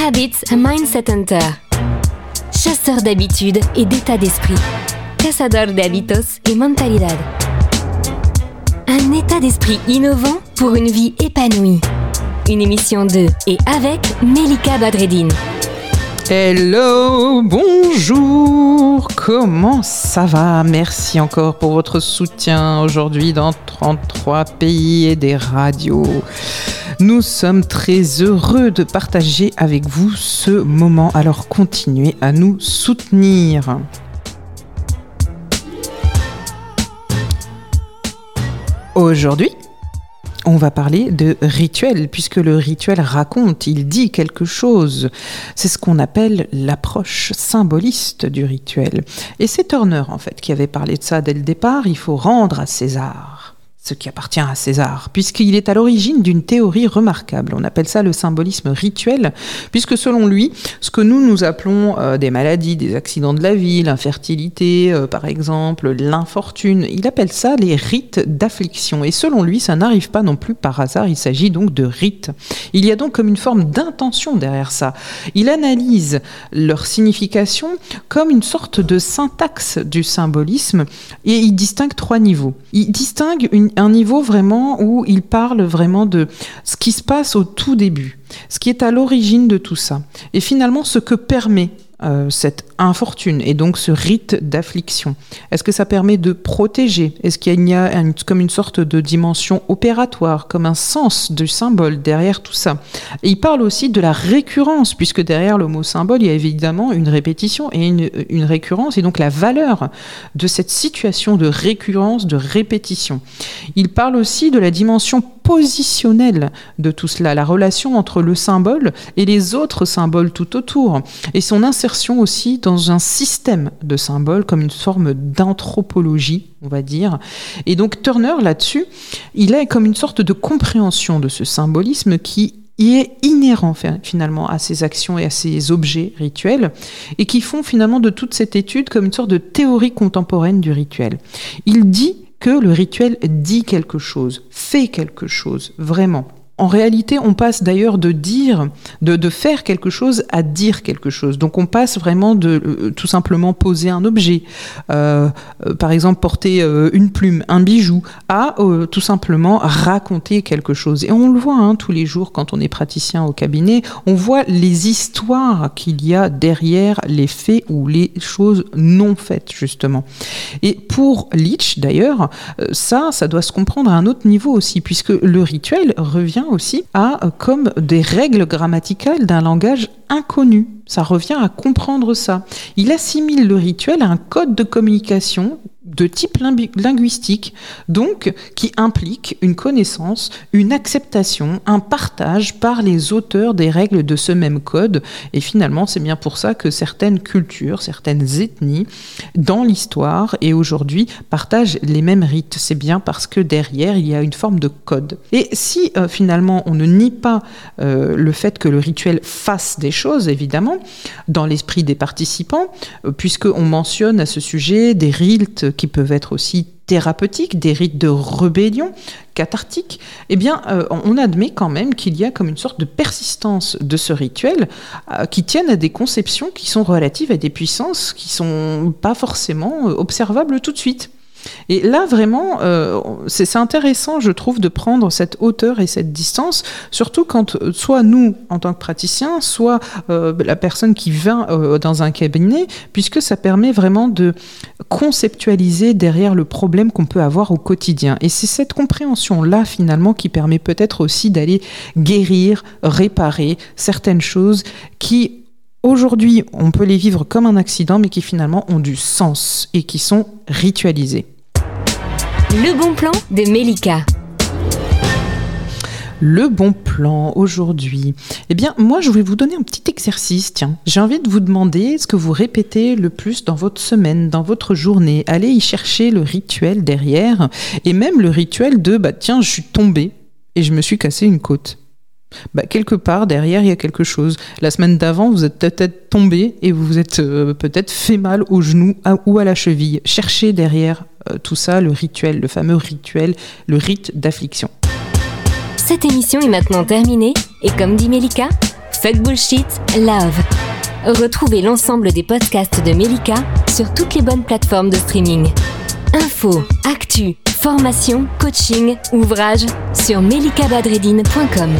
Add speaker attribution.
Speaker 1: Habits a Mindset Hunter. Chasseur d'habitudes et d'état d'esprit. Cazador de hábitos y mentalidad. Un état d'esprit innovant pour une vie épanouie. Une émission de et avec Melika Badreddine.
Speaker 2: Hello, bonjour, comment ça va? Merci encore pour votre soutien aujourd'hui dans 33 pays et des radios. Nous sommes très heureux de partager avec vous ce moment, alors continuez à nous soutenir. Aujourd'hui, on va parler de rituel, puisque le rituel raconte, il dit quelque chose. C'est ce qu'on appelle l'approche symboliste du rituel. Et c'est Turner, en fait, qui avait parlé de ça dès le départ. Il faut rendre à César ce qui appartient à César, puisqu'il est à l'origine d'une théorie remarquable. On appelle ça le symbolisme rituel, puisque selon lui, ce que nous nous appelons euh, des maladies, des accidents de la vie, l'infertilité, euh, par exemple, l'infortune, il appelle ça les rites d'affliction. Et selon lui, ça n'arrive pas non plus par hasard, il s'agit donc de rites. Il y a donc comme une forme d'intention derrière ça. Il analyse leur signification comme une sorte de syntaxe du symbolisme, et il distingue trois niveaux. Il distingue une, un niveau vraiment où il parle vraiment de ce qui se passe au tout début, ce qui est à l'origine de tout ça, et finalement ce que permet euh, cette infortune et donc ce rite d'affliction. Est-ce que ça permet de protéger? Est-ce qu'il y a comme une sorte de dimension opératoire, comme un sens du symbole derrière tout ça? Il parle aussi de la récurrence, puisque derrière le mot symbole, il y a évidemment une répétition et une, une récurrence, et donc la valeur de cette situation de récurrence, de répétition. Il parle aussi de la dimension positionnelle de tout cela, la relation entre le symbole et les autres symboles tout autour, et son insertion aussi dans un système de symboles comme une forme d'anthropologie, on va dire. Et donc Turner, là-dessus, il a comme une sorte de compréhension de ce symbolisme qui y est inhérent finalement à ces actions et à ces objets rituels et qui font finalement de toute cette étude comme une sorte de théorie contemporaine du rituel. Il dit que le rituel dit quelque chose, fait quelque chose, vraiment. En réalité, on passe d'ailleurs de dire, de, faire quelque chose à dire quelque chose. Donc on passe vraiment de euh, tout simplement poser un objet, euh, euh, par exemple porter une plume, un bijou, à tout simplement raconter quelque chose. Et on le voit hein, tous les jours quand on est praticien au cabinet, on voit les histoires qu'il y a derrière les faits ou les choses non faites justement. Et pour Leach d'ailleurs, ça, ça doit se comprendre à un autre niveau aussi, puisque le rituel revient aussi à euh, comme des règles grammaticales d'un langage inconnu. Ça revient à comprendre ça. Il assimile le rituel à un code de communication de type linguistique, donc qui implique une connaissance, une acceptation, un partage par les auteurs des règles de ce même code. Et finalement, c'est bien pour ça que certaines cultures, certaines ethnies, dans l'histoire et aujourd'hui, partagent les mêmes rites. C'est bien parce que derrière, il y a une forme de code. Et si euh, finalement, on ne nie pas euh, le fait que le rituel fasse des choses, évidemment, dans l'esprit des participants, euh, puisqu'on mentionne à ce sujet des rites qui peuvent être aussi thérapeutiques, des rites de rébellion, cathartiques, eh bien, euh, on admet quand même qu'il y a comme une sorte de persistance de ce rituel euh, qui tiennent à des conceptions qui sont relatives à des puissances qui sont pas forcément euh, observables tout de suite. Et là, vraiment, euh, c'est intéressant, je trouve, de prendre cette hauteur et cette distance, surtout quand euh, soit nous, en tant que praticiens, soit euh, la personne qui vient dans un cabinet, puisque ça permet vraiment de conceptualiser derrière le problème qu'on peut avoir au quotidien. Et c'est cette compréhension-là, finalement, qui permet peut-être aussi d'aller guérir, réparer certaines choses qui Aujourd'hui, on peut les vivre comme un accident, mais qui finalement ont du sens et qui sont ritualisés.
Speaker 1: Le bon plan de Melika.
Speaker 2: Le bon plan aujourd'hui. Eh bien, moi, je vais vous donner un petit exercice. Tiens, j'ai envie de vous demander ce que vous répétez le plus dans votre semaine, dans votre journée. Allez y chercher le rituel derrière et même le rituel de bah tiens, je suis tombé et je me suis cassé une côte. Bah, quelque part derrière il y a quelque chose. La semaine d'avant, vous êtes peut-être tombé et vous vous êtes euh, peut-être fait mal au genou ou à la cheville. Cherchez derrière euh, tout ça le rituel, le fameux rituel, le rite d'affliction.
Speaker 1: Cette émission est maintenant terminée et comme dit Melika, Fuck Bullshit, Love. Retrouvez l'ensemble des podcasts de Melika sur toutes les bonnes plateformes de streaming. Info, actu, formation, coaching, ouvrages sur melikabadredine.com.